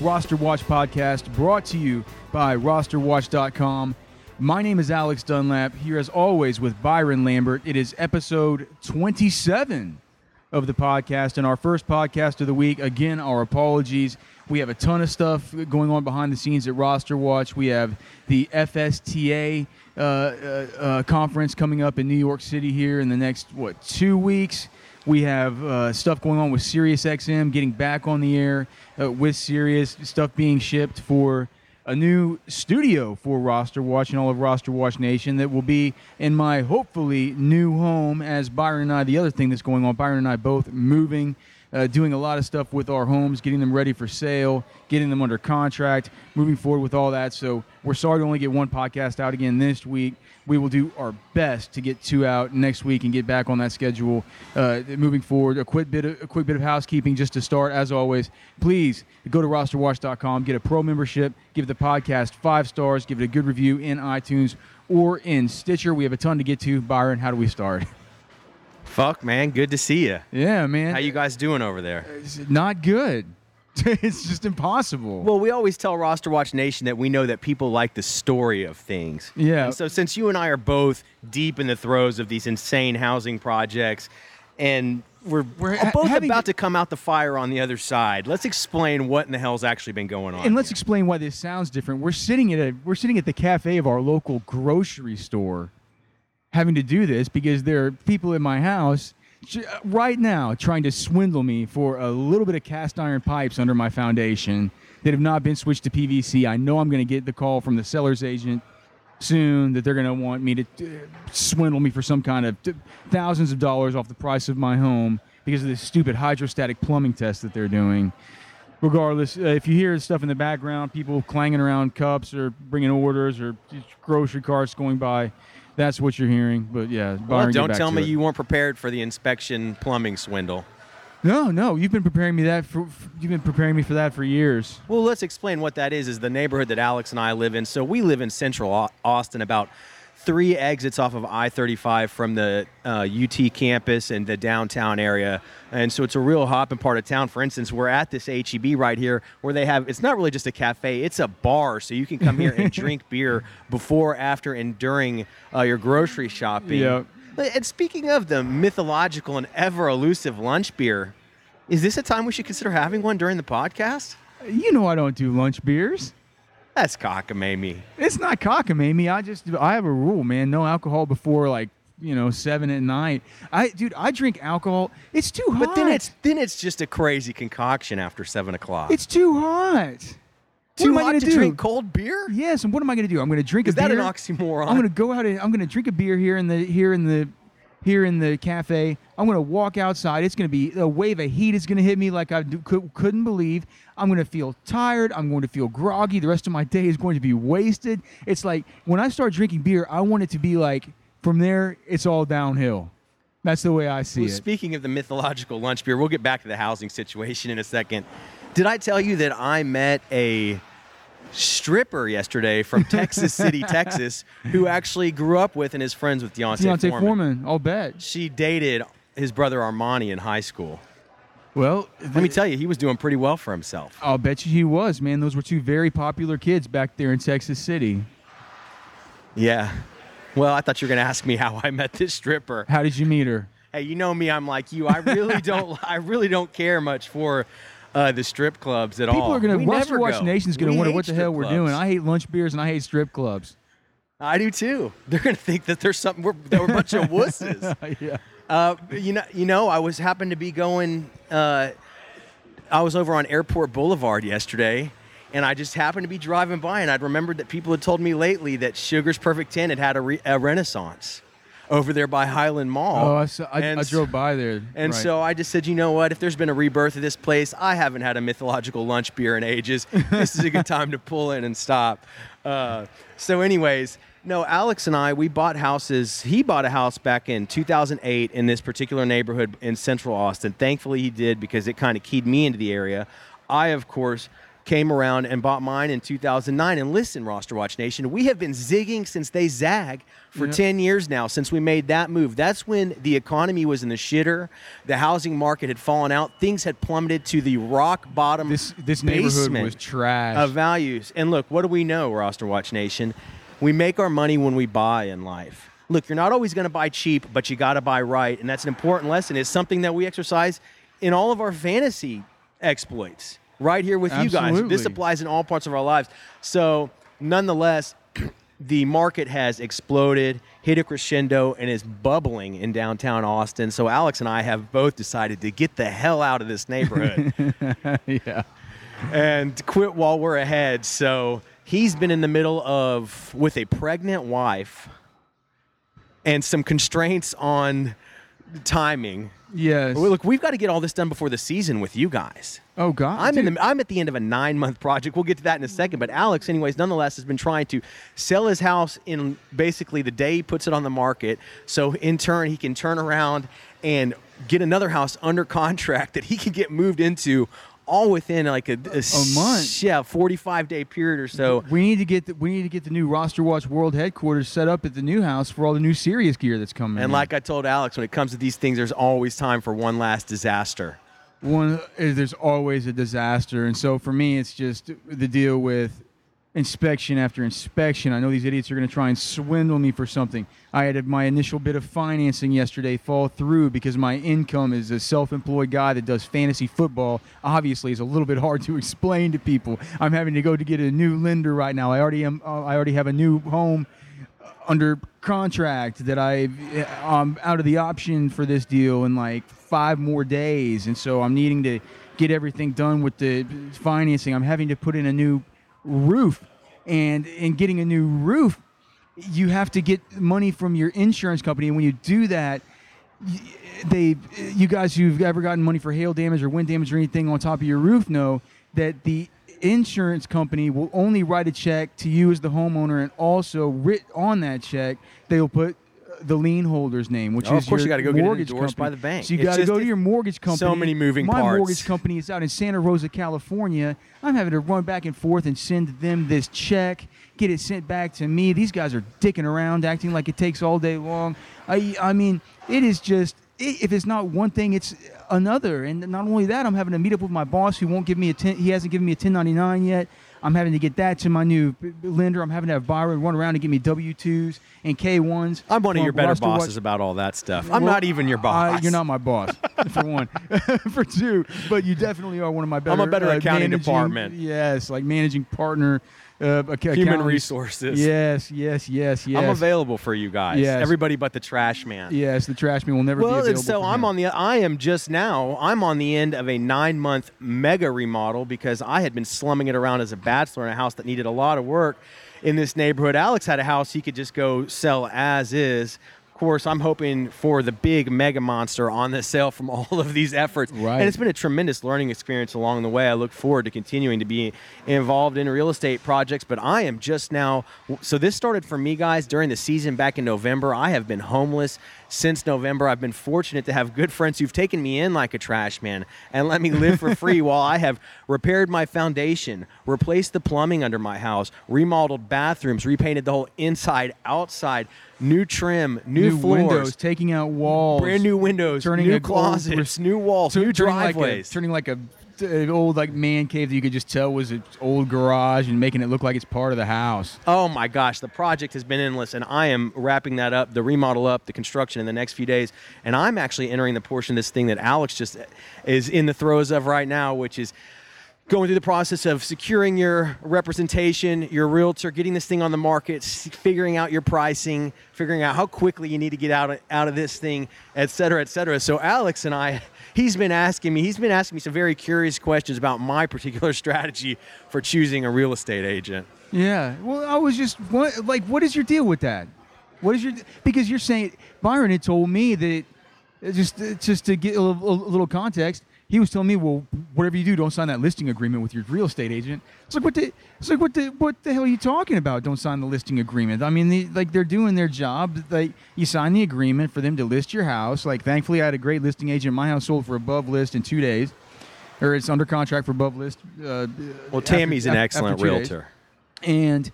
Roster Watch podcast brought to you by rosterwatch.com. My name is Alex Dunlap, here as always with Byron Lambert. It is episode 27 of the podcast and our first podcast of the week. Again, our apologies. We have a ton of stuff going on behind the scenes at Roster Watch. We have the FSTA uh, uh, uh, conference coming up in New York City here in the next, what, two weeks. We have uh, stuff going on with SiriusXM getting back on the air uh, with Sirius, stuff being shipped for a new studio for Roster Watch and all of Roster Watch Nation that will be in my hopefully new home as Byron and I, the other thing that's going on, Byron and I both moving uh, doing a lot of stuff with our homes, getting them ready for sale, getting them under contract, moving forward with all that. So we're sorry to only get one podcast out again this week. We will do our best to get two out next week and get back on that schedule uh, moving forward. A quick bit of a quick bit of housekeeping just to start. As always, please go to rosterwatch.com, get a pro membership, give the podcast five stars, give it a good review in iTunes or in Stitcher. We have a ton to get to. Byron, how do we start? Fuck, man. Good to see you. Yeah, man. How you guys doing over there? Not good. it's just impossible. Well, we always tell Roster Watch Nation that we know that people like the story of things. Yeah. And so since you and I are both deep in the throes of these insane housing projects and we're, We're we're both having- about to come out the fire on the other side. Let's explain what in the hell's actually been going on. and let's here. explain why this sounds different. We're sitting at a we're sitting at the cafe of our local grocery store, having to do this because there are people in my house right now trying to swindle me for a little bit of cast iron pipes under my foundation that have not been switched to PVC. I know I'm going to get the call from the seller's agent soon that they're going to want me to uh, swindle me for some kind of thousands of dollars off the price of my home because of this stupid hydrostatic plumbing test that they're doing. Regardless, uh, if you hear stuff in the background, people clanging around cups or bringing orders or grocery carts going by, that's what you're hearing. But yeah, Well, don't tell me it. you weren't prepared for the inspection plumbing swindle. No, no, you've been preparing me that for. f- You've been preparing me for that for years. Well, let's explain what that is. Is the neighborhood that Alex and I live in. So we live in Central Austin, about three exits off of I-35 from the uh, UT campus and the downtown area, and so it's a real hopping part of town. For instance, we're at this HEB right here, where they have. It's not really just a cafe; it's a bar, so you can come here and drink beer before, after, and during uh, your grocery shopping. Yeah. And speaking of the mythological and ever elusive lunch beer, is this a time we should consider having one during the podcast? You know I don't do lunch beers. That's cockamamie. It's not cockamamie. I just I have a rule, man. No alcohol before like you know seven at night. I dude, I drink alcohol. It's too hot. But then it's then it's just a crazy concoction after seven o'clock. it's too hot. too what am I hot gonna do? drink cold beer. Yes, and what am I going to do? I'm going to drink Is a beer. that an oxymoron? I'm going to go out and I'm going to drink a beer here in the here in the here in the cafe. I'm going to walk outside. It's going to be a wave of heat is going to hit me like I do, could, couldn't believe. I'm going to feel tired. I'm going to feel groggy. The rest of my day is going to be wasted. It's like when I start drinking beer, I want it to be like from there it's all downhill. That's the way I see Well, it. speaking of the mythological lunch beer, we'll get back to the housing situation in a second. Did I tell you that I met a stripper yesterday from Texas City, Texas, who actually grew up with and is friends with D'Onta, D'Onta Foreman. Foreman, I'll bet. She dated his brother Armani in high school. Well, Let me tell you, he was doing pretty well for himself. I'll bet you he was, man. Those were two very popular kids back there in Texas City. Yeah. Well, I thought you were going to ask me how I met this stripper. How did you meet her? Hey, you know me. I'm like you. I really don't. I really don't care much for uh, the strip clubs at People all. People are We Roster never Watch go. Nation's gonna wonder what the hell we're clubs. doing. I hate lunch beers and I hate strip clubs. I do too. They're gonna think that there's something. We're, that we're a bunch of wusses. yeah. Uh, you know, you know, I was happened to be going. Uh, I was over on Airport Boulevard yesterday, and I just happened to be driving by, and I'd remembered that people had told me lately that Sugar's Perfect Ten had had a, re- a renaissance over there by Highland Mall. Oh, I, saw, I, And I drove by there. And right. so I just said, you know what? If there's been a rebirth of this place, I haven't had a mythological lunch beer in ages. this is a good time to pull in and stop. Uh, so, anyways, no, Alex and I, we bought houses. He bought a house back in 2008 in this particular neighborhood in Central Austin. Thankfully, he did because it kind of keyed me into the area. I, of course, came around and bought mine in 2009. And listen, Roster Watch Nation, we have been zigging since they zag for Yeah. 10 years now since we made that move. That's when the economy was in the shitter, the housing market had fallen out, things had plummeted to the rock bottom. this this neighborhood was trash. of values. And look, what do we know, Roster Watch Nation? We make our money when we buy in life. Look, you're not always going to buy cheap, but you got to buy right, and that's an important lesson. It's something that we exercise in all of our fantasy exploits right here with you guys. This applies in all parts of our lives. So, nonetheless, the market has exploded, hit a crescendo, and is bubbling in downtown Austin. So, Alex and I have both decided to get the hell out of this neighborhood yeah. and quit while we're ahead. So he's been in the middle of with a pregnant wife and some constraints on timing. Yes. Well, look, we've got to get all this done before the season with you guys. oh God. I'm in the I'm at the end of a nine month project. We'll get to that in a second. But Alex, anyways, nonetheless, has been trying to sell his house in basically the day he puts it on the market. So in turn, he can turn around and get another house under contract that he can get moved into all within like a, a, month. Yeah, 45 day period or so. We need to get the, we need to get the new Roster Watch World headquarters set up at the new house for all the new serious gear that's coming. And in. like I told Alex, when it comes to these things, there's always time for one last disaster. one is there's always a disaster and so for me it's just the deal with inspection after inspection. I know these idiots are going to try and swindle me for something. I had my initial bit of financing yesterday fall through because my income as a self-employed guy that does fantasy football obviously is a little bit hard to explain to people. I'm having to go to get a new lender right now. I already am uh, i already have a new home under contract that I'm out of the option for this deal in like five more days, and so I'm needing to get everything done with the financing. I'm having to put in a new roof, and in getting a new roof, you have to get money from your insurance company, and when you do that. They, you guys who've ever gotten money for hail damage or wind damage or anything on top of your roof know that the insurance company will only write a check to you as the homeowner, and also writ on that check they will put the lien holder's name, which Oh, is of course your you gotta go get mortgage by the bank. So you got to go to your mortgage company. so many moving My parts. mortgage company is out in Santa Rosa, California. I'm having to run back and forth and send them this check, get it sent back to me. These guys are dicking around, acting like it takes all day long. I, I mean, it is just if it's not one thing, it's another. And not only that, I'm having to meet up with my boss who won't give me a 10, he hasn't given me a 1099 yet. I'm having to get that to my new lender. I'm having to have Byron run around and give me W-2s and K1s. I'm one of your better Roster Watch- bosses about all that stuff. I'm well, not even your boss. you're not my boss, for one. for two, but you definitely are one of my better. I'm a better uh, accounting department. Yes, like managing partner, uh, Human resources. Yes, yes, yes, yes. I'm available for you guys. Yes. Everybody but the trash man. Yes, the trash man will never be Well, available. and so I'm him. on the. I am just now. I'm on the end of a nine-month mega remodel because I had been slumming it around as a bachelor in a house that needed a lot of work in this neighborhood. Alex had a house he could just go sell as is. Of course, I'm hoping for the big mega monster on the sale from all of these efforts. Right. And it's been a tremendous learning experience along the way. I look forward to continuing to be involved in real estate projects, but I am just now. So, this started for me, guys, during the season back in November. I have been homeless since November. I've been fortunate to have good friends who've taken me in like a trash man and let me live for free while I have repaired my foundation, replaced the plumbing under my house, remodeled bathrooms, repainted the whole inside, outside, new trim, new, new floors. windows, taking out walls, Brand new windows, turning new closets, new walls, new turning like a- driveways. turning like a an uh, old like man cave that you could just tell was an old garage and making it look like it's part of the house. Oh my gosh, the project has been endless, and I am wrapping that up, the remodel up, the construction in the next few days. And I'm actually entering the portion of this thing that Alex just uh, is in the throes of right now, which is going through the process of securing your representation, your realtor, getting this thing on the market, figuring out your pricing, figuring out how quickly you need to get out of, out of this thing, et cetera, et cetera. So Alex and I, he's been asking me, he's been asking me some very curious questions about my particular strategy for choosing a real estate agent. Yeah. Well, I was just what, like, what is your deal with that? What is your because you're saying Byron had told me that just just to get a a little context. He was telling me, well, whatever you do, don't sign that listing agreement with your real estate agent. It's like what the it's like what the what the hell are you talking about? Don't sign the listing agreement. I mean, the, like they're doing their job. Like you sign the agreement for them to list your house. Like thankfully, I had a great listing agent. My house sold for above list in two days, or it's under contract for above list. Uh, Well, after- Tammy's an after excellent two days realtor. and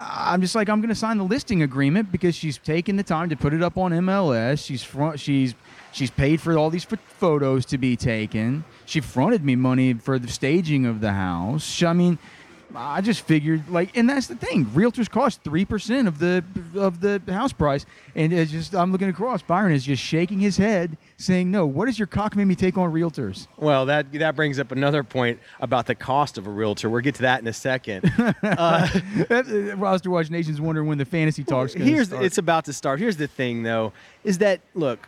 I'm just like I'm going to sign the listing agreement because she's taking the time to put it up on MLS. She's front she's she's paid for all these ph- photos to be taken. She fronted me money for the staging of the house. I mean, I just figured like, and that's the thing. Realtors cost three percent of the of the house price, and it's just I'm looking across. Byron is just shaking his head, saying, "No, what does your cock made me take on realtors?" Well, that that brings up another point about the cost of a realtor. We'll get to that in a second. Uh, Roster Watch Nation's wondering when the fantasy talks. Here's start. it's about to start. Here's the thing, though, is that look, uh,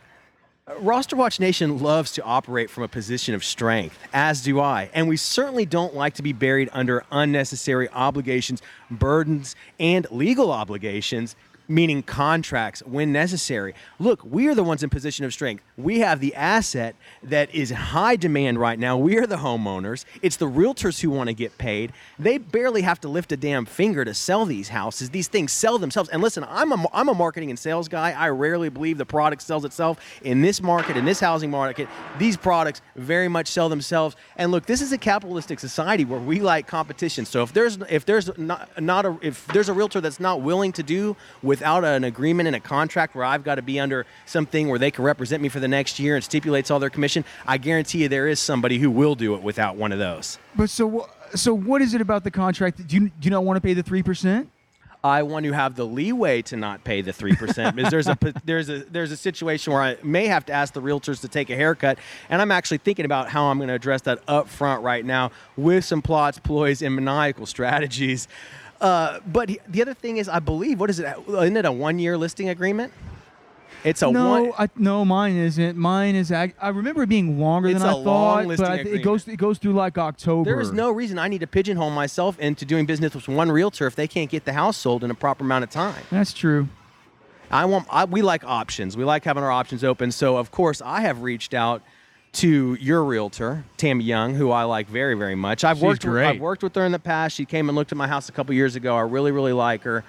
Roster Watch Nation loves to operate from a position of strength, as do I, and we certainly don't like to be buried under unnecessary obligations, burdens, and legal obligations. Meaning contracts when necessary. Look, we are the ones in position of strength. We have the asset that is high demand right now. We are the homeowners. It's the realtors who want to get paid. They barely have to lift a damn finger to sell these houses. These things sell themselves. And listen, I'm a, I'm a marketing and sales guy. I rarely believe the product sells itself. In this market, in this housing market, these products very much sell themselves. And look, this is a capitalistic society where we like competition. So if there's if there's not, not a if there's a realtor that's not willing to do without an agreement and a contract where I've got to be under something where they can represent me for the next year and stipulates all their commission, I guarantee you there is somebody who will do it without one of those. But so, so what is it about the contract? Do you do you not want to pay the three percent? I want to have the leeway to not pay the three percent because there's a there's a there's a situation where I may have to ask the realtors to take a haircut, and I'm actually thinking about how I'm going to address that up front right now with some plots, ploys, and maniacal strategies. Uh, but he- the other thing is, I believe what is it? Isn't it a one year listing agreement? It's a no, one. I, no, mine isn't. Mine is. ac- I remember it being longer It's than I thought, but I it goes it goes through like October. There is no reason I need to pigeonhole myself into doing business with one realtor if they can't get the house sold in a proper amount of time. That's true. I want. I, we like options. We like having our options open. So of course, I have reached out to your realtor, Tammy Young, who I like very, very much. I've She's worked. great. I've worked with her in the past. She came and looked at my house a couple years ago. I really, really like her.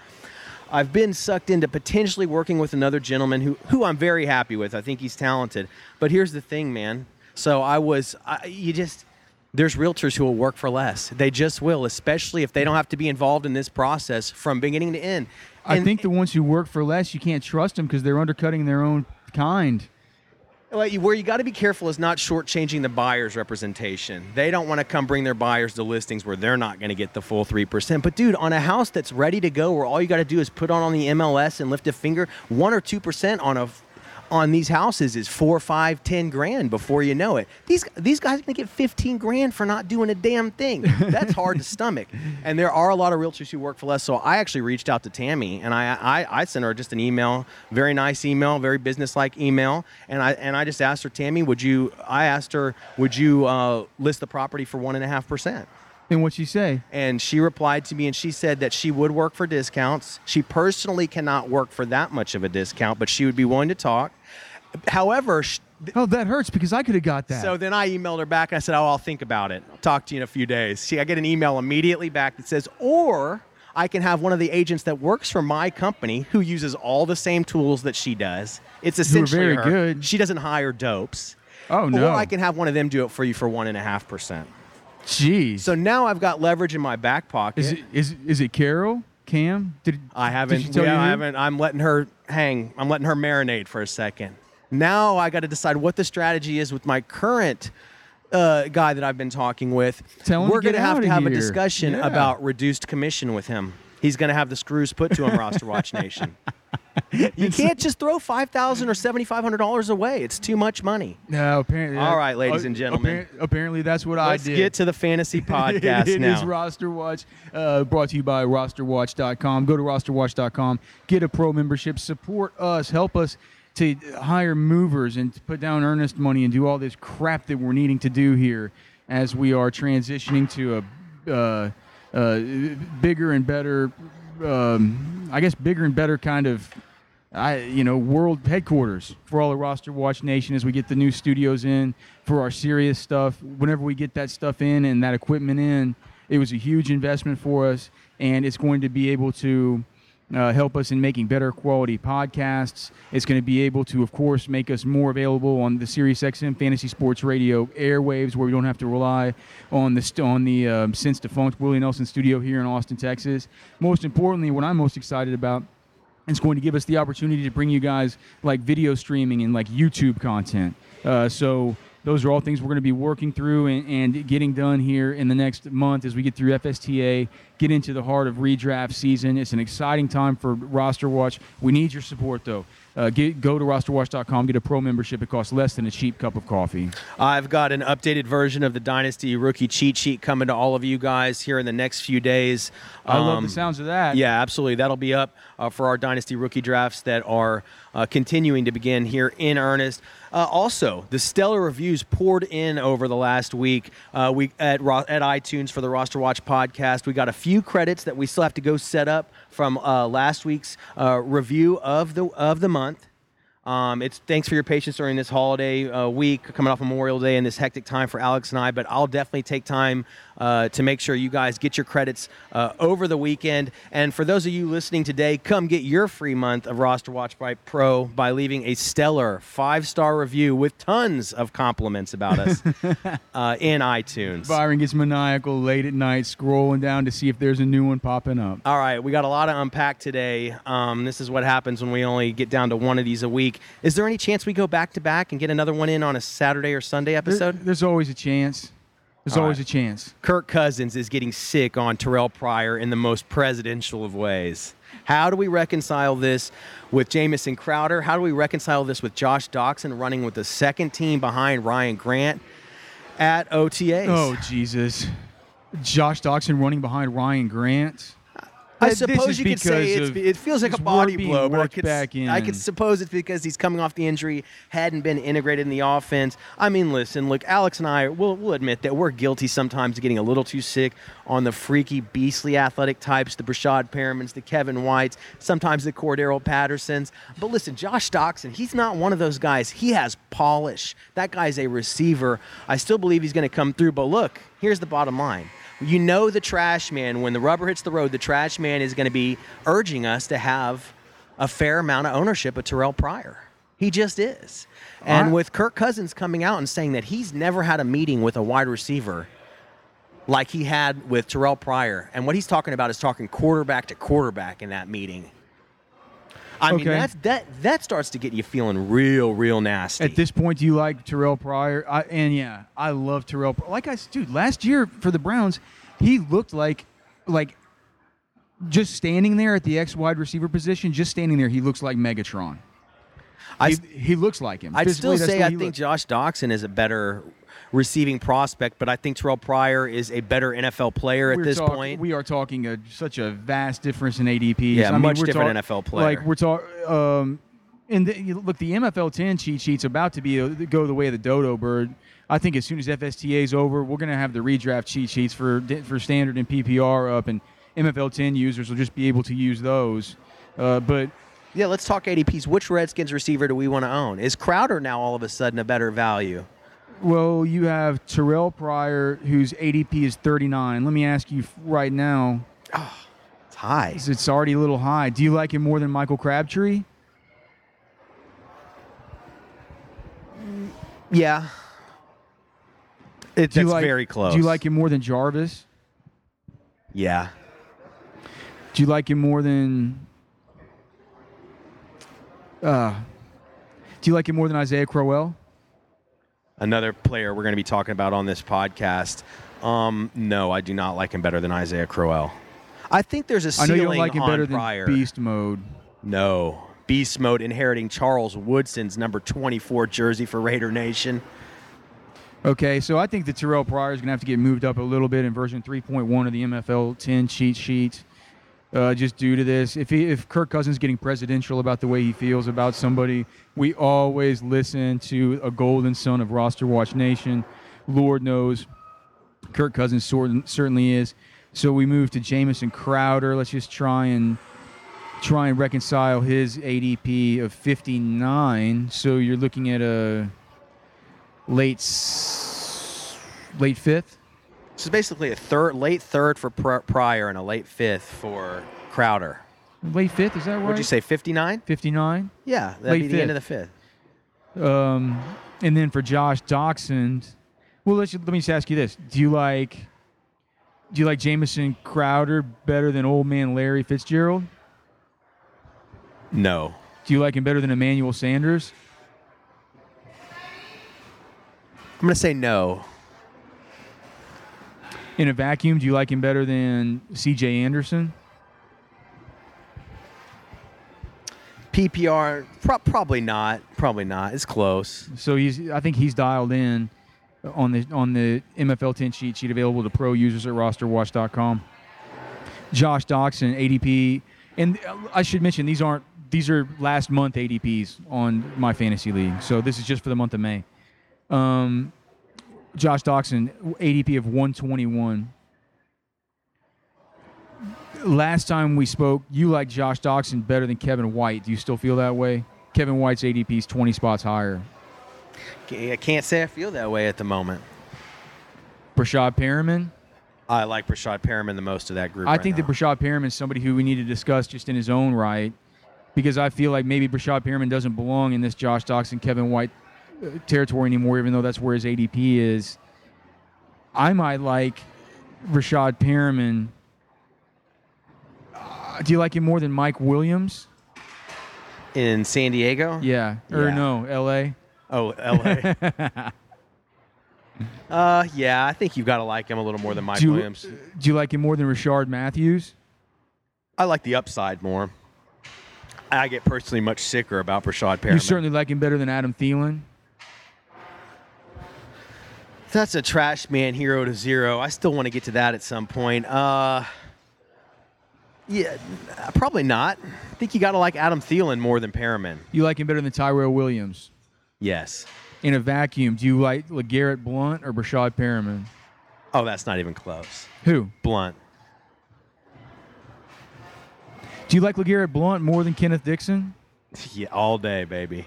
I've been sucked into potentially working with another gentleman who, who I'm very happy with. I think he's talented. But here's the thing, man. So I was. I, you just. There's realtors who will work for less. They just will, especially if they don't have to be involved in this process from beginning to end. I think the ones who work for less, you can't trust them because they're undercutting their own kind. Where you got to be careful is not shortchanging the buyer's representation. They don't want to come bring their buyers to listings where they're not going to get the full 3%. But, dude, on a house that's ready to go, where all you got to do is put on on the MLS and lift a finger, 1 or 2% on a on these houses is four, five, ten grand before you know it. These these guys are gonna get fifteen grand for not doing a damn thing. That's hard to stomach. And there are a lot of realtors who work for less. So I actually reached out to Tammy and I I, I sent her just an email, very nice email, very businesslike email, and I and I just asked her, Tammy, would you? I asked her, would you uh, list the property for one and a half percent? And what she say? And she replied to me and she said that she would work for discounts. She personally cannot work for that much of a discount, but she would be willing to talk. However, sh- Oh, that hurts because I could have got that. so then I emailed her back and I said, Oh, I'll think about it. I'll talk to you in a few days. See, I get an email immediately back that says, Or I can have one of the agents that works for my company who uses all the same tools that she does. It's essentially very her. good. She doesn't hire dopes. oh no, Or I can have one of them do it for you for one and a half percent. Jeez. So now I've got leverage in my back pocket. is it is is it Carol? Cam? Did I haven't. she tell yeah, you I haven't. I'm letting her hang. I'm letting her marinate for a second. Now I got to decide what the strategy is with my current uh, guy that I've been talking with. Tell him We're to gonna have to have a discussion Yeah. about reduced commission with him. He's going to have the screws put to him, Roster Watch Nation. You can't just throw five thousand or seventy five hundred dollars away. It's too much money. No, apparently. All right, ladies and gentlemen. appar- apparently, that's what Let's I did. Let's get to the fantasy podcast It now. is Roster Watch, uh, brought to you by RosterWatch.com. Go to RosterWatch.com, get a pro membership, support us, help us to hire movers and to put down earnest money and do all this crap that we're needing to do here as we are transitioning to a uh, uh, bigger and better, um, I guess, bigger and better kind of. I, you know, world headquarters for all the roster watch nation as we get the new studios in for our serious stuff. Whenever we get that stuff in and that equipment in, it was a huge investment for us, and it's going to be able to uh, help us in making better quality podcasts. It's going to be able to, of course, make us more available on the SiriusXM Fantasy Sports Radio airwaves, where we don't have to rely on the on the um, since defunct Willie Nelson studio here in Austin, Texas. Most importantly, what I'm most excited about it's going to give us the opportunity to bring you guys like video streaming and like YouTube content. Uh, so those are all things we're going to be working through and, and getting done here in the next month as we get through FSTA, get into the heart of redraft season. It's an exciting time for Roster Watch. We need your support though. Uh, get, go to rosterwatch.com, get a pro membership. It costs less than a cheap cup of coffee. I've got an updated version of the Dynasty rookie cheat sheet coming to all of you guys here in the next few days. I love Um, the sounds of that. Yeah, absolutely. That'll be up uh, for our Dynasty rookie drafts that are uh, continuing to begin here in earnest. Uh, also, the stellar reviews poured in over the last week. Uh, we at at iTunes for the Roster Watch podcast. We got a few credits that we still have to go set up from uh, last week's uh, review of the of the month. Um, it's thanks for your patience during this holiday uh, week, coming off Memorial Day and this hectic time for Alex and I. But I'll definitely take time uh, to make sure you guys get your credits uh, over the weekend. And for those of you listening today, come get your free month of Roster Watch by Pro by leaving a stellar five star review with tons of compliments about us uh, in iTunes. Byron gets maniacal late at night, scrolling down to see if there's a new one popping up. All right, we got a lot to unpack today. Um, this is what happens when we only get down to one of these a week. Is there any chance we go back to back and get another one in on a Saturday or Sunday There- episode? there's always a chance. There's All always right. a chance. Kirk Cousins is getting sick on Terrelle Pryor in the most presidential of ways. How do we reconcile this with Jamison Crowder? How do we reconcile this with Josh Doctson running with the second team behind Ryan Grant at OTAs? Oh Jesus! Josh Doctson running behind Ryan Grant. I suppose you could say it's, it feels like a body blow, but I could, I could suppose it's because he's coming off the injury, hadn't been integrated in the offense. I mean, listen, look, Alex and I will will admit that we're guilty sometimes of getting a little too sick on the freaky, beastly athletic types, the Breshad Perrimans, the Kevin Whites, sometimes the Cordarrelle Pattersons. But listen, Josh Doctson, he's not one of those guys. He has polish. That guy's a receiver. I still believe he's going to come through. But look, here's the bottom line. You know the trash man, when the rubber hits the road, the trash man is going to be urging us to have a fair amount of ownership of Terrelle Pryor. He just is. And I- with Kirk Cousins coming out and saying that he's never had a meeting with a wide receiver like he had with Terrelle Pryor, and what he's talking about is talking quarterback to quarterback in that meeting. I mean, Okay. that's, that that starts to get you feeling real, real nasty. At this point, do you like Terrelle Pryor? I, and yeah, I love Terrelle. Pryor. Like I dude, last year for the Browns, he looked like like just standing there at the X wide receiver position, just standing there, he looks like Megatron. I he, he looks like him. I'd Physically, still say I think looks. Josh Doctson is a better receiving prospect, but I think Terrelle Pryor is a better NFL player at We're this talk- point. we are talking a, such a vast difference in ADP. Yeah, I mean, much we're different talk- NFL player. Like we're talking, um, and the, look, the MFL 10 cheat sheet's about to be uh, go the way of the dodo bird. I think as soon as FSTA is over, we're going to have the redraft cheat sheets for for standard and PPR up, and MFL 10 users will just be able to use those. Uh, but yeah, let's talk ADPs. Which Redskins receiver do we want to own? Is Crowder now all of a sudden a better value? Well, you have Terrelle Pryor, whose ADP is 39. Let me ask you right now, It's high. it's already a little high. Do you like him more than Michael Crabtree? Yeah. It, Do you that's like, very close. Do you like him more than Jarvis? Yeah. Do you like him more than? Uh, do you like him more than Isaiah Crowell? Another player we're going to be talking about on this podcast. Um, no, I do not like him better than Isaiah Crowell. I think there's a I know ceiling you don't like him on better Pryor. than Beast Mode. No, beast mode, inheriting Charles Woodson's number 24 jersey for Raider Nation. Okay, so I think that Terrelle Pryor is going to have to get moved up a little bit in version 3.1 of the MFL 10 cheat sheet, uh, just due to this. If he, if Kirk Cousins getting presidential about the way he feels about somebody, we always listen to a golden son of Roster Watch Nation. Lord knows, Kirk Cousins certainly is. So we move to Jamison Crowder. Let's just try and try and reconcile his ADP of 59. So you're looking at a late late fifth. So basically a third, late third for Pr- Pryor and a late fifth for Crowder. Late fifth, is that right? What'd you say, 59? 59. Yeah, that'd Late be the end of the fifth. Um, and then for Josh Doctson, well, let's let me just ask you this: Do you like do you like Jamison Crowder better than old man Larry Fitzgerald? No. Do you like him better than Emmanuel Sanders? I'm going to say no. In a vacuum, do you like him better than C.J. Anderson? PPR, pro- probably not. Probably not. It's close. So he's I think he's dialed in on the on the MFL 10 cheat sheet available to pro users at rosterwatch.com. Josh Doctson, ADP, and I should mention these aren't these are last month ADPs on my fantasy league. So this is just for the month of May. Um, Josh Doctson, ADP of 121. Last time we spoke, you like Josh Doctson better than Kevin White. Do you still feel that way? Kevin White's ADP is 20 spots higher. I can't say I feel that way at the moment. Breshad Perriman. I like Breshad Perriman the most of that group. I right think now. that Breshad Perriman is somebody who we need to discuss just in his own right because I feel like maybe Breshad Perriman doesn't belong in this Josh Doctson, Kevin White territory anymore, even though that's where his ADP is. I might like Rashad Perriman. Uh, do you like him more than Mike Williams? in San Diego. Yeah. Or Yeah. no, L.A.? Oh, L.A. uh, yeah, I think you've got to like him a little more than Mike do, you, Williams. do you like him more than Rishard Matthews? I like the upside more. I get personally much sicker about Rashad Perriman. You certainly like him better than Adam Thielen? That's a trash man hero to zero. I still want to get to that at some point. Uh, yeah, probably not. I think you got to like Adam Thielen more than Perriman. You like him better than Tyrell Williams? Yes. In a vacuum, do you like LeGarrette Blunt or Breshad Perriman? Oh, that's not even close. Who? Blunt. Do you like LeGarrette Blunt more than Kenneth Dixon? Yeah, all day, baby.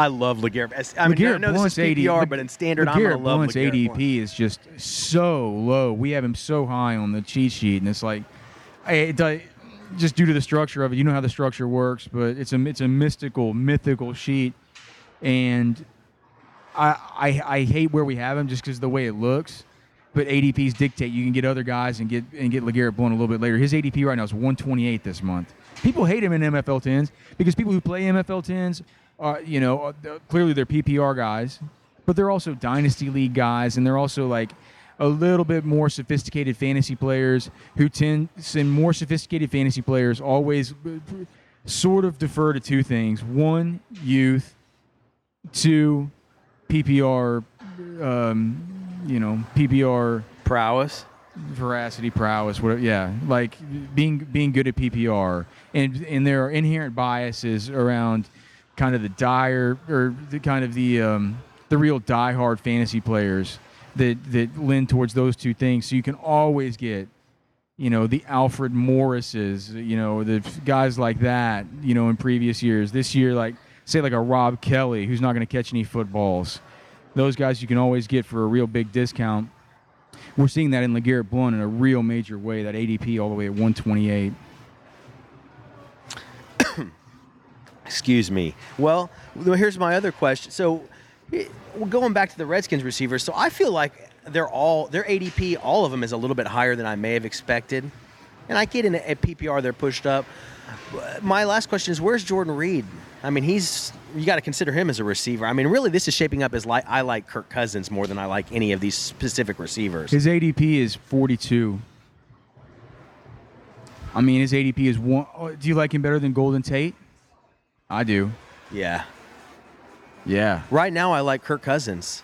I love LeGarrette. I mean, LeGarrette no, no, Blunt's this is PPR, but in standard, I'm LeGarrette going to love Blunt's LeGarrette ADP Blunt. is just so low. We have him so high on the cheat sheet, and it's like, it, does- just due to the structure of it. You know how the structure works, but it's a it's a mystical, mythical sheet, and I I, I hate where we have him just because of the way it looks. But ADPs dictate you can get other guys and get and get LeGarrette Blunt a little bit later. His ADP right now is 128 this month. People hate him in MFL 10s because people who play MFL 10s are you know uh, clearly they're PPR guys, but they're also dynasty league guys and they're also like a little bit more sophisticated fantasy players who tend send more sophisticated fantasy players always uh, sort of defer to two things: one, youth; two, PPR. Um, you know, PPR Prowess. veracity, prowess, whatever. Yeah, like being being good at PPR, and and there are inherent biases around kind of the dire or the kind of the um, the real diehard fantasy players that that lend towards those two things. So you can always get. You know the Alfred Morrises, you know the guys like that. You know in previous years, this year like say like a Rob Kelley who's not going to catch any footballs. Those guys you can always get for a real big discount. We're seeing that in LeGarrette Blunt in a real major way. That ADP all the way at 128. Excuse me. Well, here's my other question. So, eh, going back to the Redskins receivers. So I feel like they're all their ADP, all of them is a little bit higher than I may have expected. And I get in at PPR they're pushed up. My last question is, where's Jordan Reed? I mean, he's you got to consider him as a receiver. I mean, really, this is shaping up as like I like Kirk Cousins more than I like any of these specific receivers. His ADP is 42. I mean, his ADP is one. oh, Do you like him better than Golden Tate? I do. Yeah. Yeah. Right now, I like Kirk Cousins.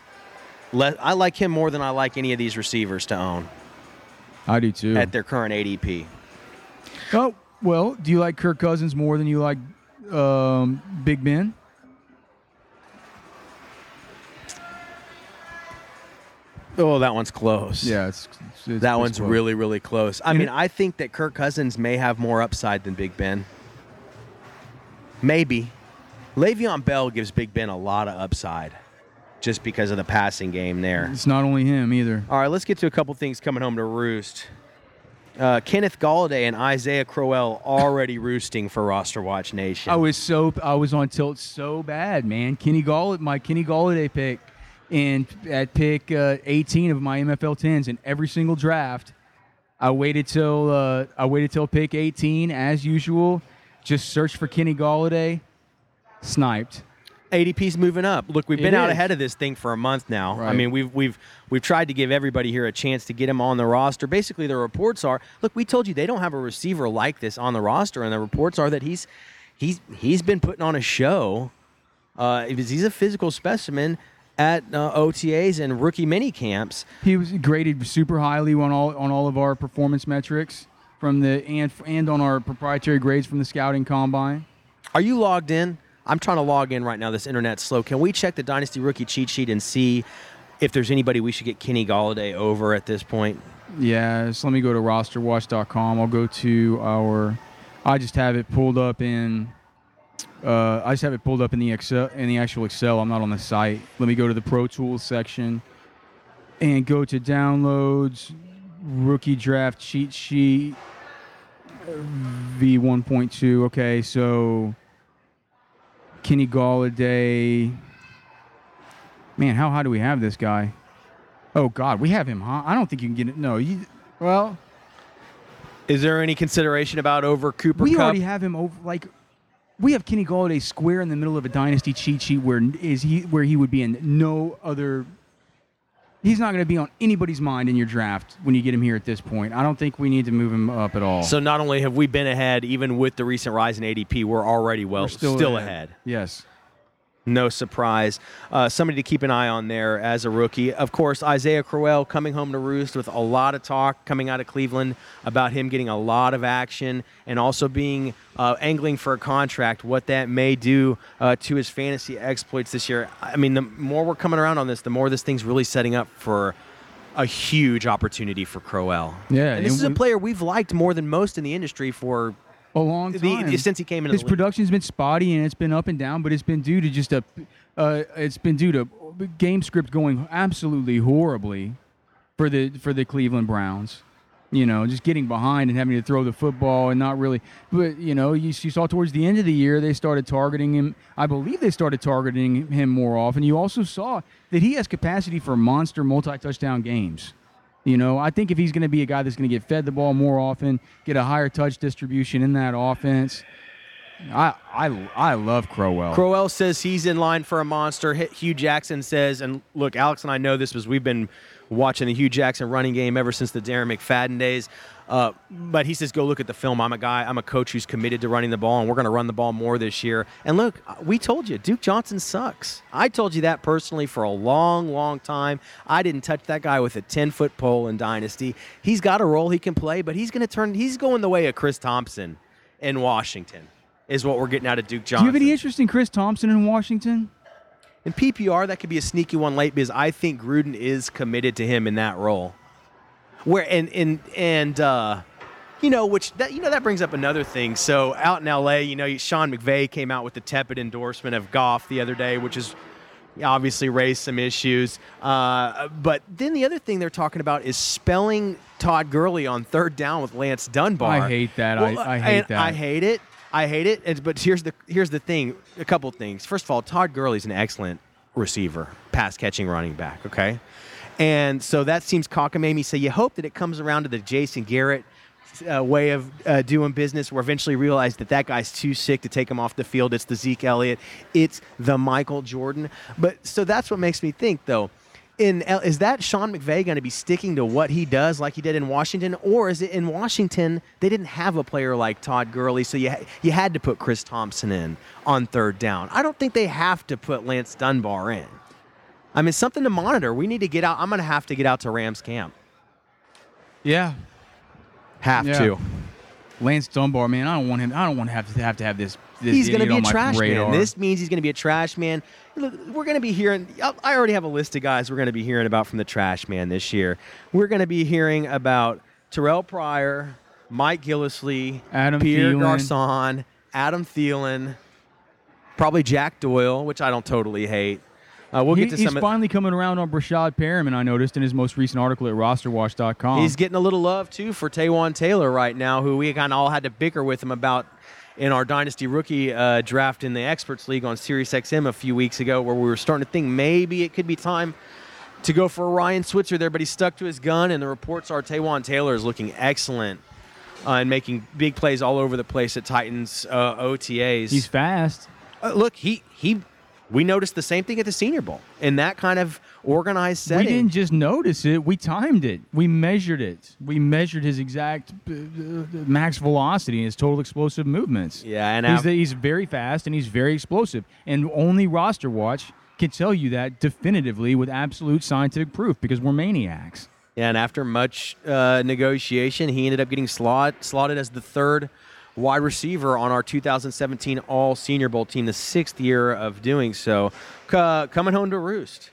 Le- I like him more than I like any of these receivers to own I do too. at their current ADP. oh well, do you like Kirk Cousins more than you like um, Big Ben? Oh, that one's close. Yeah, it's, it's, it's That one's close. really, really close. I mean, I think that Kirk Cousins may have more upside than Big Ben. Maybe. Le'Veon Bell gives Big Ben a lot of upside just because of the passing game there. It's not only him either. All right, let's get to a couple things coming home to roost. Uh, Kenneth Golladay and Isaiah Crowell already roosting for Roster Watch Nation. I was so I was on tilt so bad, man. Kenny Gall, my Kenny Golladay pick, and at pick uh, 18 of my MFL 10s in every single draft. I waited till uh, I waited till pick 18 as usual. Just search for Kenny Golladay. Sniped. ADP's moving up. Look, we've It been out is. ahead of this thing for a month now. I mean, we've we've we've tried to give everybody here a chance to get him on the roster. Basically, the reports are, look, we told you they don't have a receiver like this on the roster, and the reports are that he's he's he's been putting on a show. Uh, he's a physical specimen at uh, OTAs and rookie mini camps. He was graded super highly on all on all of our performance metrics from the and and on our proprietary grades from the scouting combine. Are you logged in? I'm trying to log in right now. This internet's slow. Can we check the Dynasty rookie cheat sheet and see if there's anybody we should get Kenny Golladay over at this point? Yeah, so let me go to rosterwatch.com. I'll go to our. I just have it pulled up in. Uh, I just have it pulled up in the Excel in the actual Excel. I'm not on the site. Let me go to the Pro Tools section, and go to downloads, rookie draft cheat sheet, V1.2. Okay, so Kenny Golladay. Man, how high do we have this guy? Oh God, we have him, huh? I don't think you can get it. No, you, well, Is there any consideration about over Cooper we Cup? already have him over. Like, we have Kenny Golladay square in the middle of a dynasty cheat sheet where is he where he would be in no other. He's not going to be on anybody's mind in your draft when you get him here at this point. I don't think we need to move him up at all. so not only have we been ahead, even with the recent rise in ADP, we're already well We're still, ahead. Yes. No surprise. Uh, somebody to keep an eye on there as a rookie. Of course, Isaiah Crowell coming home to roost with a lot of talk coming out of Cleveland about him getting a lot of action and also being uh, angling for a contract, what that may do uh, to his fantasy exploits this year. I mean, the more we're coming around on this, the more this thing's really setting up for a huge opportunity for Crowell. Yeah, And this is a player we've liked more than most in the industry for A long the, since he came into his production's been spotty and it's been up and down, but it's been due to just a, uh, it's been due to game script going absolutely horribly for the for the Cleveland Browns. You know, just getting behind and having to throw the football and not really. But you know, you, you saw towards the end of the year they started targeting him. I believe they started targeting him more often. You also saw that he has capacity for monster multi-touchdown games. You know, I think if he's going to be a guy that's going to get fed the ball more often, get a higher touch distribution in that offense, I I I love Crowell. Crowell says he's in line for a monster. Hue Jackson says, and look, Alex and I know this because we've been watching the Hue Jackson running game ever since the Darren McFadden days. Uh, but he says, go look at the film. I'm a guy, I'm a coach who's committed to running the ball, and we're going to run the ball more this year. And look, we told you, Duke Johnson sucks. I told you that personally for a long, long time. I didn't touch that guy with a 10 foot pole in Dynasty. He's got a role he can play, but he's going to turn, he's going the way of Chris Thompson in Washington, is what we're getting out of Duke Johnson. Do you have any interest in Chris Thompson in Washington? In PPR, that could be a sneaky one late because I think Gruden is committed to him in that role. Where and and and uh, you know, which that you know that brings up another thing. So out in LA, you know, Sean McVay came out with the tepid endorsement of Goff the other day, which is obviously raised some issues. Uh, but then the other thing they're talking about is spelling Todd Gurley on third down with Lance Dunbar. I hate that. I- I hate and that. I hate it. I hate it. And, but here's the here's the thing. A couple things. First of all, Todd Gurley's an excellent receiver, pass catching running back. Okay, and so that seems cockamamie. So you hope that it comes around to the Jason Garrett. Uh, way of uh, doing business, where eventually realize that that guy's too sick to take him off the field. It's the Zeke Elliott, it's the Michael Jordan. But so that's what makes me think, though. In L- is that Sean McVay going to be sticking to what he does like he did in Washington, or is it in Washington they didn't have a player like Todd Gurley, so you ha- you had to put Chris Thompson in on third down? I don't think they have to put Lance Dunbar in. I mean, something to monitor. We need to get out. I'm going to have to get out to Rams camp. Yeah, Have Yeah. to. Lance Dunbar, man, I don't want him. I don't want to have to have to have this. this he's going to be a trash radar. man. This means he's going to be a trash man. Look, we're going to be hearing. I already have a list of guys we're going to be hearing about from the trash man this year. We're going to be hearing about Terrelle Pryor, Mike Gillislee, Adam Pierre Thielen. Garcon, Adam Thielen, probably Jack Doyle, which I don't totally hate. Uh, we'll He- get to he's some. finally coming around on Breshad Perriman. I noticed in his most recent article at RosterWatch.com. He's getting a little love too for Taywan Taylor right now, who we kind of all had to bicker with him about in our dynasty rookie uh, draft in the experts league on Sirius XM a few weeks ago, where we were starting to think maybe it could be time to go for Ryan Switzer there, but he stuck to his gun, and the reports are Taywan Taylor is looking excellent uh, and making big plays all over the place at Titans uh, OTAs. He's fast. Uh, look, he he. We noticed the same thing at the Senior Bowl in that kind of organized setting. We didn't just notice it. We timed it. We measured it. We measured his exact uh, uh, max velocity and his total explosive movements. Yeah, and he's, he's very fast and he's very explosive. And only Roster Watch can tell you that definitively with absolute scientific proof because we're maniacs. Yeah, and after much uh, negotiation, he ended up getting slot, slotted as the third wide receiver on our 2017 All Senior Bowl team, the sixth year of doing so. C- coming home to roost,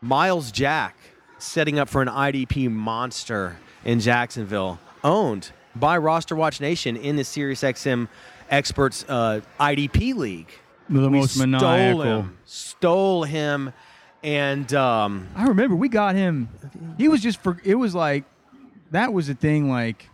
Myles Jack setting up for an IDP monster in Jacksonville, owned by Roster Watch Nation in the SiriusXM Experts uh, IDP League. The We most stole maniacal. him, stole him, and um, I remember we got him. He was just for. It was like that was a thing. Like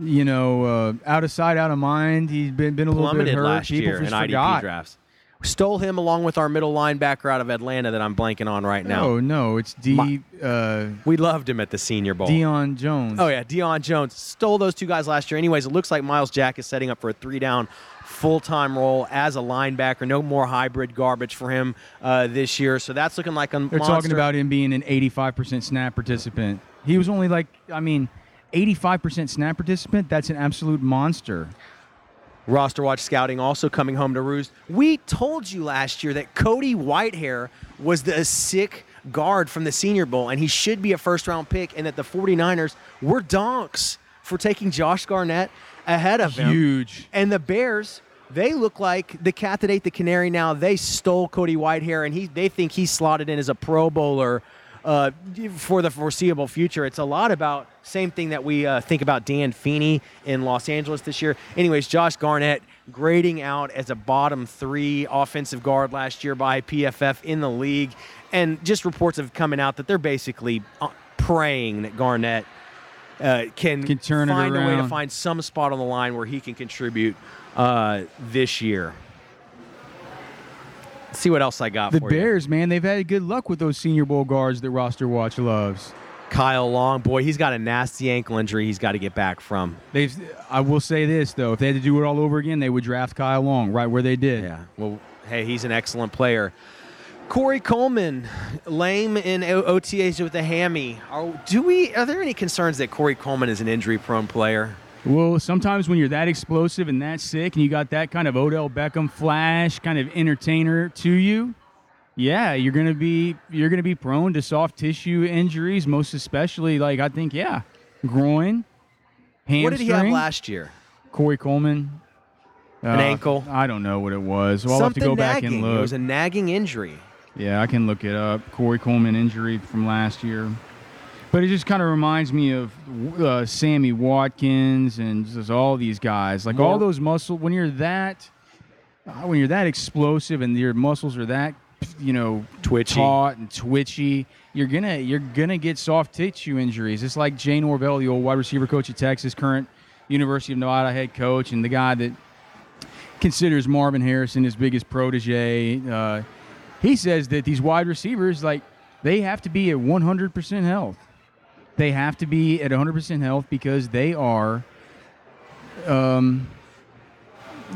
you know, uh, out of sight, out of mind. He's been been a little bit plummeted hurt. last People year in IDP forgot. drafts. Stole him along with our middle linebacker out of Atlanta that I'm blanking on right now. Oh no, it's D. My- uh, We loved him at the Senior Bowl. Deion Jones. Oh yeah, Deion Jones stole those two guys last year. Anyways, it looks like Myles Jack is setting up for a three-down full-time role as a linebacker. No more hybrid garbage for him uh, this year. So that's looking like a They're monster. talking about him being an 85% snap participant. He was only like, I mean, 85% snap participant. That's an absolute monster. Roster Watch Scouting also coming home to roost. We told you last year that Cody Whitehair was the sick guard from the Senior Bowl, and he should be a first round pick, and that the 49ers were donks for taking Josh Garnett ahead of him. Huge. And the Bears, they look like the cat that ate the canary now. They stole Cody Whitehair, and he they think he's slotted in as a Pro Bowler uh, for the foreseeable future. It's a lot about same thing that we uh, think about Dan Feeney in Los Angeles this year. Anyways, Josh Garnett grading out as a bottom three offensive guard last year by PFF in the league, and just reports have coming out that they're basically uh, praying that Garnett. Uh, can, Can find a way to find some spot on the line where he can contribute uh, this year. See what else I got The for you. Bears, man, they've had good luck with those Senior Bowl guards that Roster Watch loves. Kyle Long, boy, he's got a nasty ankle injury he's got to get back from. They've. I will say this though, if they had to do it all over again, they would draft Kyle Long right where they did. Yeah. Well, hey, he's an excellent player. Corey Coleman, lame in OTAs with a hammy. Are, do we? Are there any concerns that Corey Coleman is an injury-prone player? Well, sometimes when you're that explosive and that sick, and you got that kind of Odell Beckham flash, kind of entertainer to you, yeah, you're gonna be you're gonna be prone to soft tissue injuries, most especially like I think, yeah, groin, hamstring. What did he have last year? Corey Coleman. An Uh, ankle? I don't know what it was. So I'll Something have to go back nagging. and It was a nagging injury. Yeah, I can look it up. Corey Coleman injury from last year. But it just kind of reminds me of uh, Sammy Watkins and just all these guys. Like all those muscle when you're that uh, when you're that explosive and your muscles are that you know Twitchy. taut and twitchy, you're gonna you're gonna get soft tissue injuries. It's like Jay Norvell, the old wide receiver coach at Texas, current University of Nevada head coach, and the guy that considers Marvin Harrison his biggest protege. Uh, he says that these wide receivers, like, they have to be at 100% health. They have to be at 100% health because they are, um,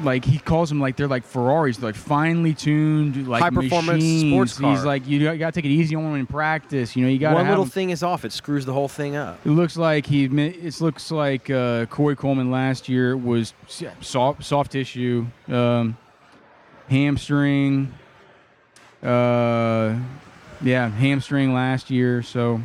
like he calls them like they're like Ferraris, they're like finely tuned, like High-performance machines. sports car. He's like, you got to take it easy on them in practice. You know, you got One little thing is off; it screws the whole thing up. It looks like he. It looks like uh, Corey Coleman last year was soft, soft tissue, um, hamstring. Uh, yeah, hamstring last year. So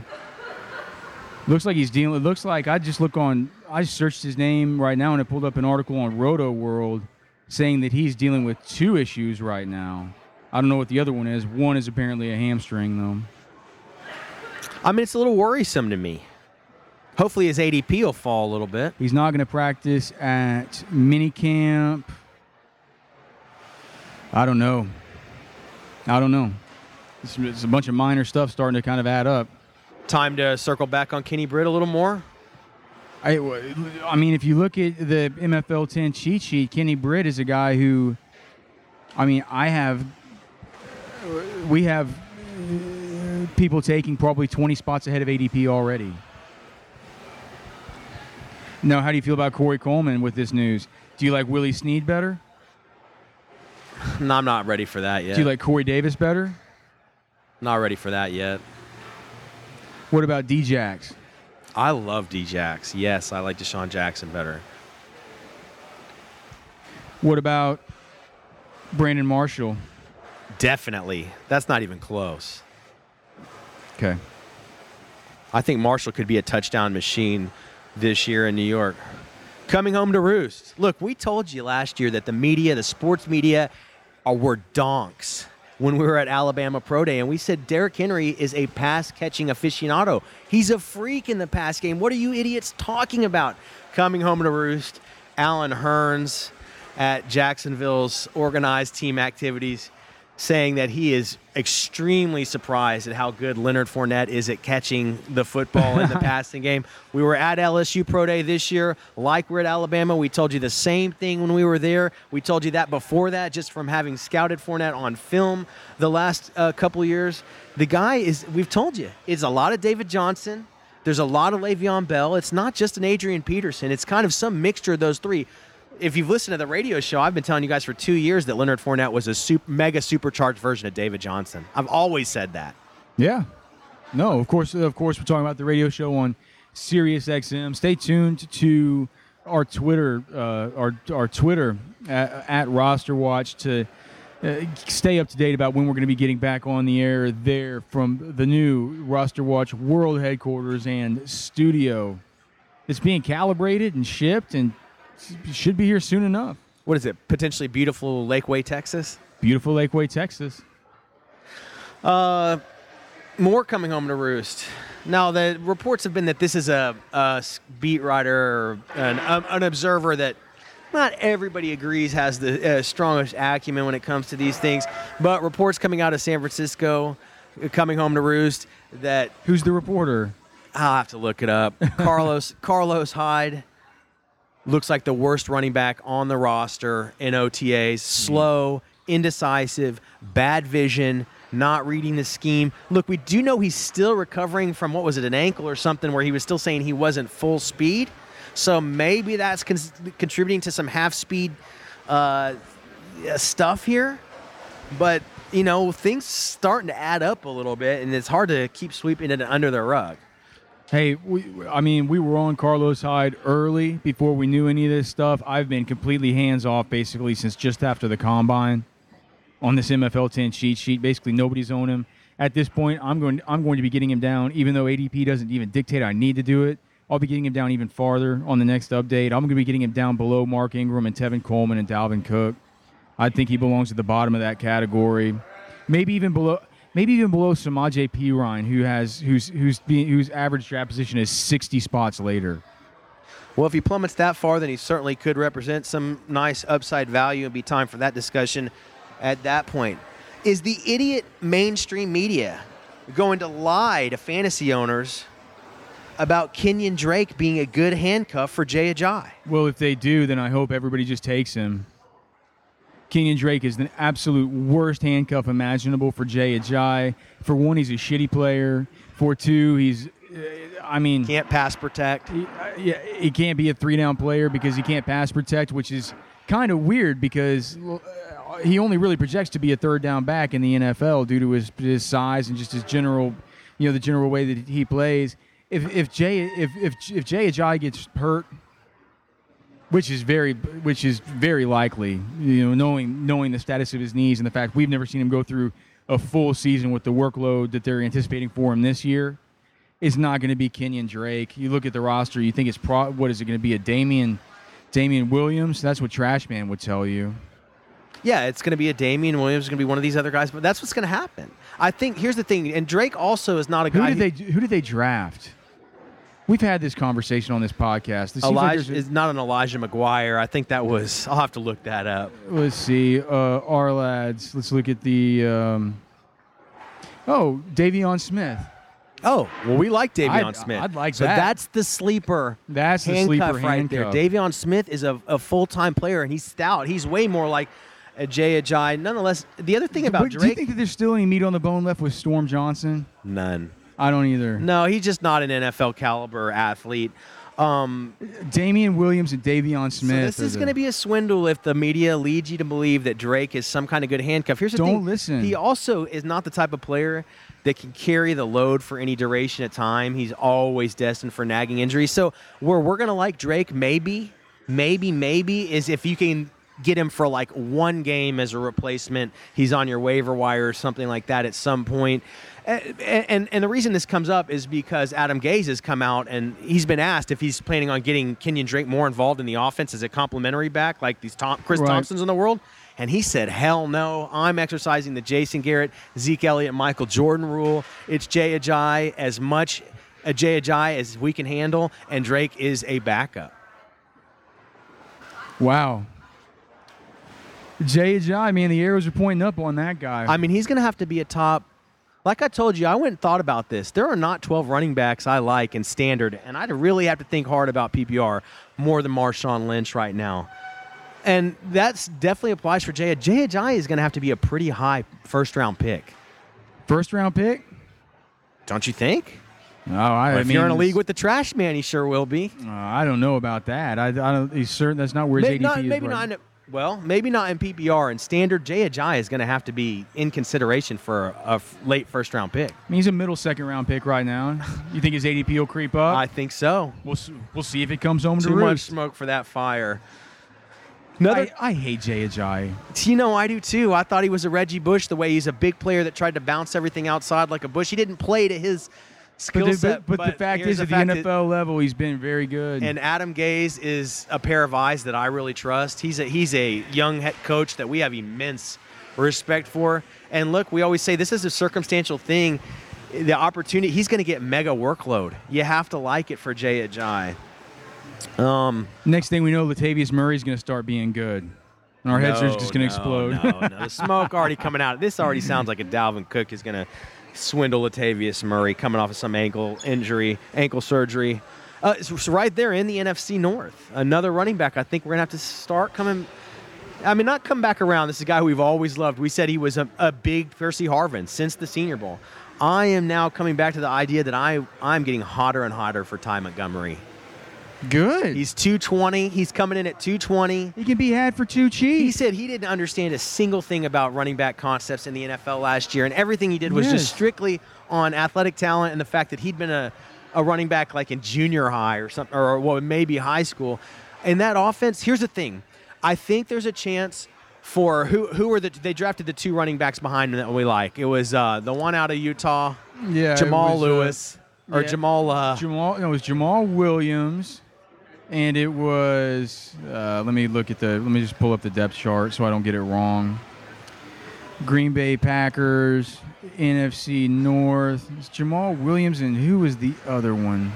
looks like he's dealing. It looks like I just look on. I just searched his name right now and it pulled up an article on Roto World saying that he's dealing with two issues right now. I don't know what the other one is. One is apparently a hamstring though. I mean, it's a little worrisome to me. Hopefully, his ADP will fall a little bit. He's not going to practice at minicamp. I don't know. I don't know. It's, it's a bunch of minor stuff starting to kind of add up. Time to circle back on Kenny Britt a little more. I, I mean, if you look at the MFL 10 cheat sheet, Kenny Britt is a guy who, I mean, I have, we have people taking probably 20 spots ahead of ADP already. Now, how do you feel about Corey Coleman with this news? Do you like Willie Snead better? No, I'm not ready for that yet. Do you like Corey Davis better? not ready for that yet. What about Djax? I love Djax. Yes, I like DeSean Jackson better. What about Brandon Marshall? Definitely. That's not even close. Okay. I think Marshall could be a touchdown machine this year in New York. Coming home to roost. Look, we told you last year that the media, the sports media, are, were donks when we were at Alabama Pro Day, and we said Derrick Henry is a pass catching aficionado. He's a freak in the pass game. What are you idiots talking about? Coming home to roost, Allen Hurns at Jacksonville's organized team activities saying that he is extremely surprised at how good Leonard Fournette is at catching the football in the passing game. We were at LSU Pro Day this year, like we're at Alabama. We told you the same thing when we were there. We told you that before that, just from having scouted Fournette on film the last uh, couple years. The guy is, we've told you, is a lot of David Johnson. There's a lot of Le'Veon Bell. It's not just an Adrian Peterson. It's kind of some mixture of those three if you've listened to the radio show, I've been telling you guys for two years that Leonard Fournette was a super, mega supercharged version of David Johnson. I've always said that. Yeah. No, of course, of course, we're talking about the radio show on Sirius XM. Stay tuned to our Twitter, uh, our our Twitter at, at Roster Watch to uh, stay up to date about when we're going to be getting back on the air there from the new Roster Watch World Headquarters and studio. It's being calibrated and shipped and should be here soon enough. What is it? Potentially beautiful Lakeway, Texas. Beautiful Lakeway, Texas. Uh, more coming home to roost. Now the reports have been that this is a beat writer or an, um, an observer that not everybody agrees has the uh, strongest acumen when it comes to these things. But reports coming out of San Francisco, uh, coming home to roost, that Who's the reporter? I'll have to look it up. Carlos Carlos Hyde looks like the worst running back on the roster in OTAs. Slow, indecisive, bad vision, not reading the scheme. Look, we do know he's still recovering from what was it, an ankle or something, where he was still saying he wasn't full speed. So maybe that's con- contributing to some half speed uh, stuff here. But you know, things starting to add up a little bit, and it's hard to keep sweeping it under the rug. Hey, we, I mean, we were on Carlos Hyde early before we knew any of this stuff. I've been completely hands off basically since just after the combine on this MFL 10 cheat sheet. Basically, nobody's owned him. At this point, I'm going I'm going to be getting him down, even though ADP doesn't even dictate I need to do it. I'll be getting him down even farther on the next update. I'm going to be getting him down below Mark Ingram and Tevin Coleman and Dalvin Cook. I think he belongs at the bottom of that category. Maybe even below maybe even below Samaje Perine, who has who's who's being, whose average draft position is 60 spots later. Well, if he plummets that far, then he certainly could represent some nice upside value and be time for that discussion at that point. Is the idiot mainstream media going to lie to fantasy owners about Kenyon Drake being a good handcuff for Jay Ajayi? Well, if they do, then I hope everybody just takes him. Kenyon Drake is the absolute worst handcuff imaginable for Jay Ajayi. For one, he's a shitty player. For two, he's, uh, I mean, Can't pass protect. he, uh, yeah, he can't be a three down player because he can't pass protect, which is kind of weird because uh, he only really projects to be a third down back in the NFL due to his, his size and just his general, you know, the general way that he plays. If if Jay if if if Jay Ajayi gets hurt, which is very which is very likely, you know, knowing knowing the status of his knees and the fact we've never seen him go through a full season with the workload that they're anticipating for him this year. Is not going to be Kenyon Drake. You look at the roster, you think it's pro. What is it going to be? A Damian, Damien Williams? That's what Trash Man would tell you. Yeah, it's going to be a Damien Williams, it's going to be one of these other guys, but that's what's going to happen. I think here's the thing, and Drake also is not a Who guy. did they Who did they draft? We've had this conversation on this podcast. Like Elijah a- is not an Elijah McGuire. I think that was. I'll have to look that up. let's see. Uh, our lads. Let's look at the. Um, oh, De'Veon Smith. Oh, well, we like Davion I'd- Smith. I'd like so that. that's the sleeper. That's the sleeper right handcuff. there. De'Veon Smith is a, a full time player, and he's stout. He's way more like a Jay Ajayi. Nonetheless, the other thing about But do you think that there's still any meat on the bone left with Storm Johnson? none. I don't either. No, he's just not an NFL caliber athlete. Um, Damien Williams and De'Veon Smith. so this is going to be a swindle if the media leads you to believe that Drake is some kind of good handcuff. Here's the Don't thing: listen. He also is not the type of player that can carry the load for any duration of time. He's always destined for nagging injuries. So where we're going to like Drake, maybe, maybe, maybe is if you can get him for like one game as a replacement. He's on your waiver wire or something like that at some point. And, and, and the reason this comes up is because Adam Gase has come out and he's been asked if he's planning on getting Kenyon Drake more involved in the offense as a complimentary back, like these Tom, Chris Right. Thompsons in the world. And he said, hell no. I'm exercising the Jason Garrett, Zeke Elliott, Michael Jordan rule. It's Jay Ajayi as much a Jay Ajayi as we can handle, and Drake is a backup. Wow. Jay Ajayi, man, the arrows are pointing up on that guy. I mean, he's going to have to be a top. Like I told you, I went and thought about this. There are not 12 running backs I like in standard, and I'd really have to think hard about PPR more than Marshawn Lynch right now. And that's definitely applies for Jay. Jay Ajayi is going to have to be a pretty high first round pick. First round pick? Don't you think? No, I, I if mean, you're in a league with the trash man, he sure will be. uh, I don't know about that. I, I don't. He's certain that's not where his Maybe ADP not. is. Maybe right not. In, well, maybe not in PPR. and standard, Jay Ajayi is going to have to be in consideration for a, a f- late first round pick. I mean, he's a middle second round pick right now. You think his ADP will creep up? I think so. we'll s- we'll see if it comes home to Too much roost. smoke for that fire. Another, I, I hate Jay Ajayi. you know, I do too. I thought he was a Reggie Bush, the way he's a big player that tried to bounce everything outside like a Bush. He didn't play to his But, skill the, set. but, but the fact is, at the fact that- NFL level, he's been very good. And Adam Gase is a pair of eyes that I really trust. He's a he's a young head coach that we have immense respect for. And look, we always say this is a circumstantial thing. The opportunity he's going to get mega workload. You have to like it for Jay Ajayi. Um, Next thing we know, Latavius Murray's going to start being good. And our heads are just going to no, explode. No, no, the smoke already coming out. This already sounds like a Dalvin Cook is going to swindle Latavius Murray coming off of some ankle injury, ankle surgery. Uh, right there in the NFC North, another running back. I think we're gonna have to start coming. I mean, not come back around. This is a guy we've always loved. We said he was a, a big Percy Harvin since the Senior Bowl. I am now coming back to the idea that I I'm getting hotter and hotter for Ty Montgomery. Good. He's 220. He's coming in at 220. he can be had for too cheap. He said he didn't understand a single thing about running back concepts in the NFL last year, and everything he did was Yes. just strictly on athletic talent and the fact that he'd been a, a running back like in junior high or something, or well, maybe high school. And that offense, here's the thing I think there's a chance for who who were the they drafted the two running backs behind him that we like. It was uh, the one out of Utah, yeah, Jamal was, uh, Lewis, or yeah. Jamal. Uh, Jamal. No, it was Jamaal Williams, and it was. Uh, let me look at the. Let me just pull up the depth chart so I don't get it wrong. Green Bay Packers, NFC North. It's Jamaal Williams, and who was the other one?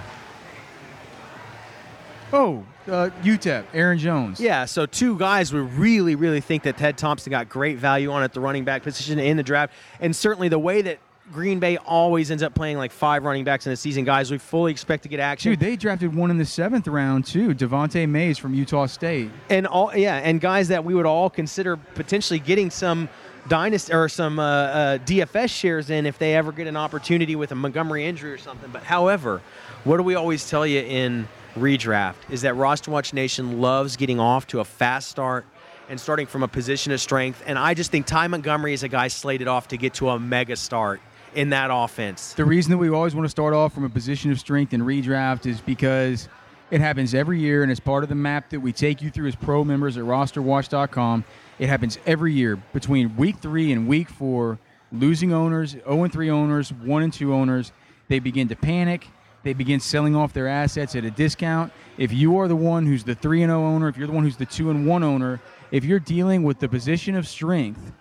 Oh, uh, UTEP, Aaron Jones. Yeah, so two guys we really, really think that Ted Thompson got great value on at the running back position in the draft. And certainly the way that Green Bay always ends up playing like five running backs in a season, guys we fully expect to get action. Dude, they drafted one in the seventh round too. Devante Mays from Utah State. and all yeah, and guys that we would all consider potentially getting some dynasty or some uh, uh, DFS shares in if they ever get an opportunity with a Montgomery injury or something. But however, what do we always tell you in redraft is that Roster Watch Nation loves getting off to a fast start and starting from a position of strength. And I just think Ty Montgomery is a guy slated off to get to a mega start in that offense. The reason that we always want to start off from a position of strength in redraft is because it happens every year, and it's part of the map that we take you through as pro members at rosterwatch.com. It happens every year between week three and week four. Losing owners, 0 and 3 owners, 1 and 2 owners, they begin to panic. They begin selling off their assets at a discount. If you are the one who's the 3 and 0 owner, if you're the one who's the 2 and 1 owner, if you're dealing with the position of strength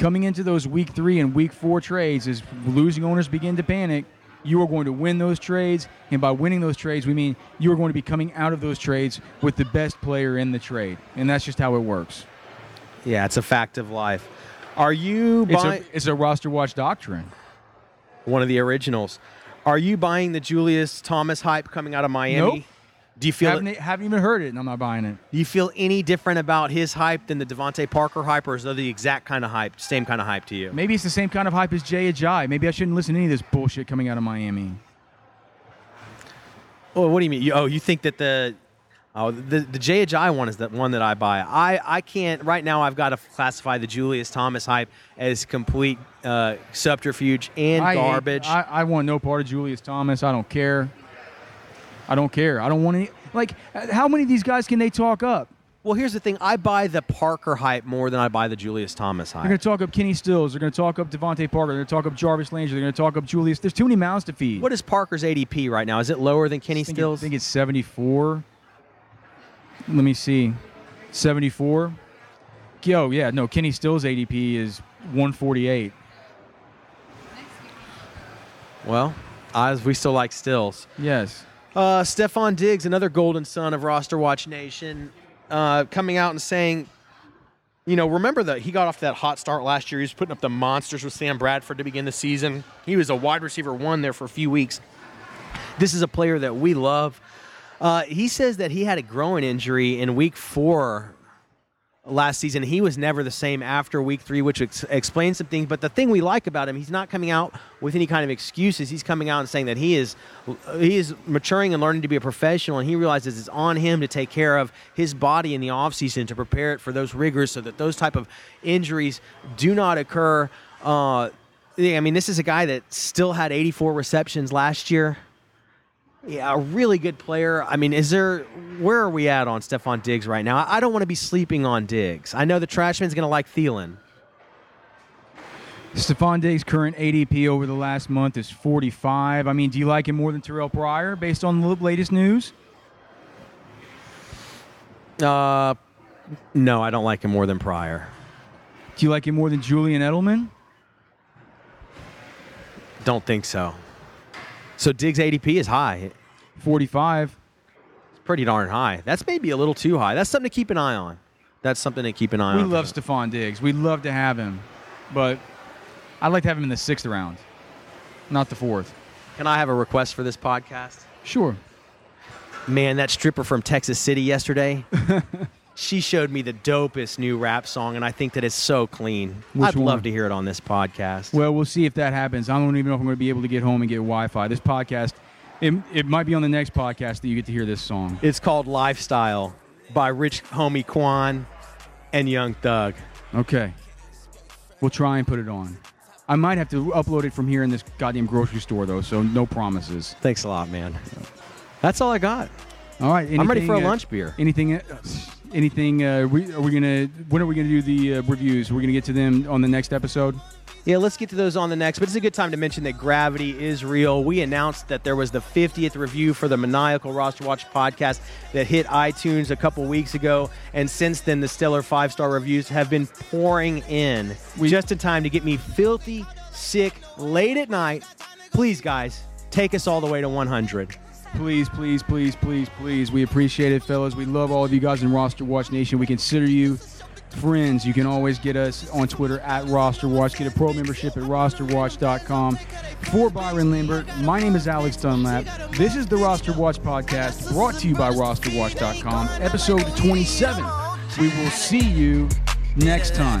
coming into those week 3 and week 4 trades as losing owners begin to panic, you are going to win those trades. And by winning those trades, we mean you are going to be coming out of those trades with the best player in the trade. And that's just how it works. Yeah, it's a fact of life. Are you It's buying a, it's a roster watch doctrine. one of the originals? Are you buying the Julius Thomas hype coming out of Miami? Nope. Do you feel Haven't, haven't even heard it, and I'm not buying it. do you feel any different about his hype than the DeVante Parker hype, or is it the exact kind of hype, same kind of hype to you? Maybe it's the same kind of hype as Jay Ajayi. Maybe I shouldn't listen to any of this bullshit coming out of Miami. Oh, what do you mean? You, oh, you think that the oh the the Jay Ajayi one is the one that I buy. I I can't right now. I've got to classify the Julius Thomas hype as complete uh, subterfuge and I hate- garbage. I, I want no part of Julius Thomas. I don't care. I don't care. I don't want any. Like, how many of these guys can they talk up? well, here's the thing. I buy the Parker hype more than I buy the Julius Thomas hype. They're going to talk up Kenny Stills. They're going to talk up DeVante Parker. They're going to talk up Jarvis Landry. They're going to talk up Julius. There's too many mouths to feed. What is Parker's ADP right now? Is it lower than Kenny I think, it- Stills? I think it's 74. Let me see. 74. Yo, yeah, no, Kenny Stills ADP is 148. well, I, we still like Stills. Yes. Uh, Stefon Diggs, another golden son of Roster Watch Nation, uh, coming out and saying, you know, remember that he got off that hot start last year. He was putting up the monsters with Sam Bradford to begin the season. He was a wide receiver one there for a few weeks. This is a player that we love. Uh, he says that he had a growing injury in week four last season. He was never the same after week three, which ex- explains some things. But the thing we like about him, he's not coming out with any kind of excuses. He's coming out and saying that he is he is maturing and learning to be a professional, and he realizes it's on him to take care of his body in the offseason to prepare it for those rigors, so that those type of injuries do not occur. Uh, I mean, this is a guy that still had 84 receptions last year. Yeah, a really good player. I mean, is there where are we at on Stefon Diggs right now? I I don't want to be sleeping on Diggs. I know the Trashman's going to like Thielen. Stefon Diggs' current ADP over the last month is 45. I mean, do you like him more than Terrelle Pryor based on the latest news? Uh, no, I don't like him more than Pryor. Do you like him more than Julian Edelman? Don't think so. So Diggs' ADP is high. 45. It's pretty darn high. That's maybe a little too high. That's something to keep an eye on. That's something to keep an eye We on. We love Stefon Diggs. We'd love to have him, but I'd like to have him in the sixth round, not the fourth. Can I have a request for this podcast? Sure. Man, that stripper from Texas City yesterday, she showed me the dopest new rap song, and I think that it's so clean. Which I'd love to hear it on this podcast. Well, we'll see if that happens. I don't even know if I'm going to be able to get home and get Wi-Fi. This podcast, it, it might be on the next podcast that you get to hear this song. It's called Lifestyle by Rich Homie Quan and Young Thug. Okay. We'll try and put it on. I might have to upload it from here in this goddamn grocery store, though, so no promises. Thanks a lot, man. That's all I got. All right. I'm ready for a uh, lunch beer. Anything? Uh, anything? Uh, we, are we gonna? When are we gonna do the uh, reviews? We're gonna get to them on the next episode. Yeah, let's get to those on the next. But it's a good time to mention that gravity is real. We announced that there was the 50th review for the Maniacal Roster Watch podcast that hit iTunes a couple weeks ago. And since then, the stellar five star reviews have been pouring in just in time to get me filthy, sick, late at night. Please, guys, take us all the way to 100. Please, please, please, please, please. We appreciate it, fellas. We love all of you guys in Roster Watch Nation. We consider you friends. You can always get us on Twitter at Roster Watch. Get a pro membership at rosterwatch.com. For Byron Lambert, my name is Alex Dunlap. This is the Roster Watch podcast brought to you by rosterwatch.com, episode 27. We will see you next time.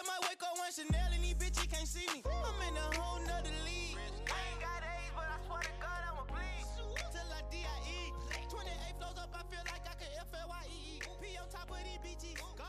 I just might wake up one Chanel and these bitches can't see me. I'm in a whole nother league. I ain't got AIDS, but I swear to God I'ma bleed. Till I D-I-E. 28 flows up, I feel like I can F-L-Y-E-E. P on top of these BG.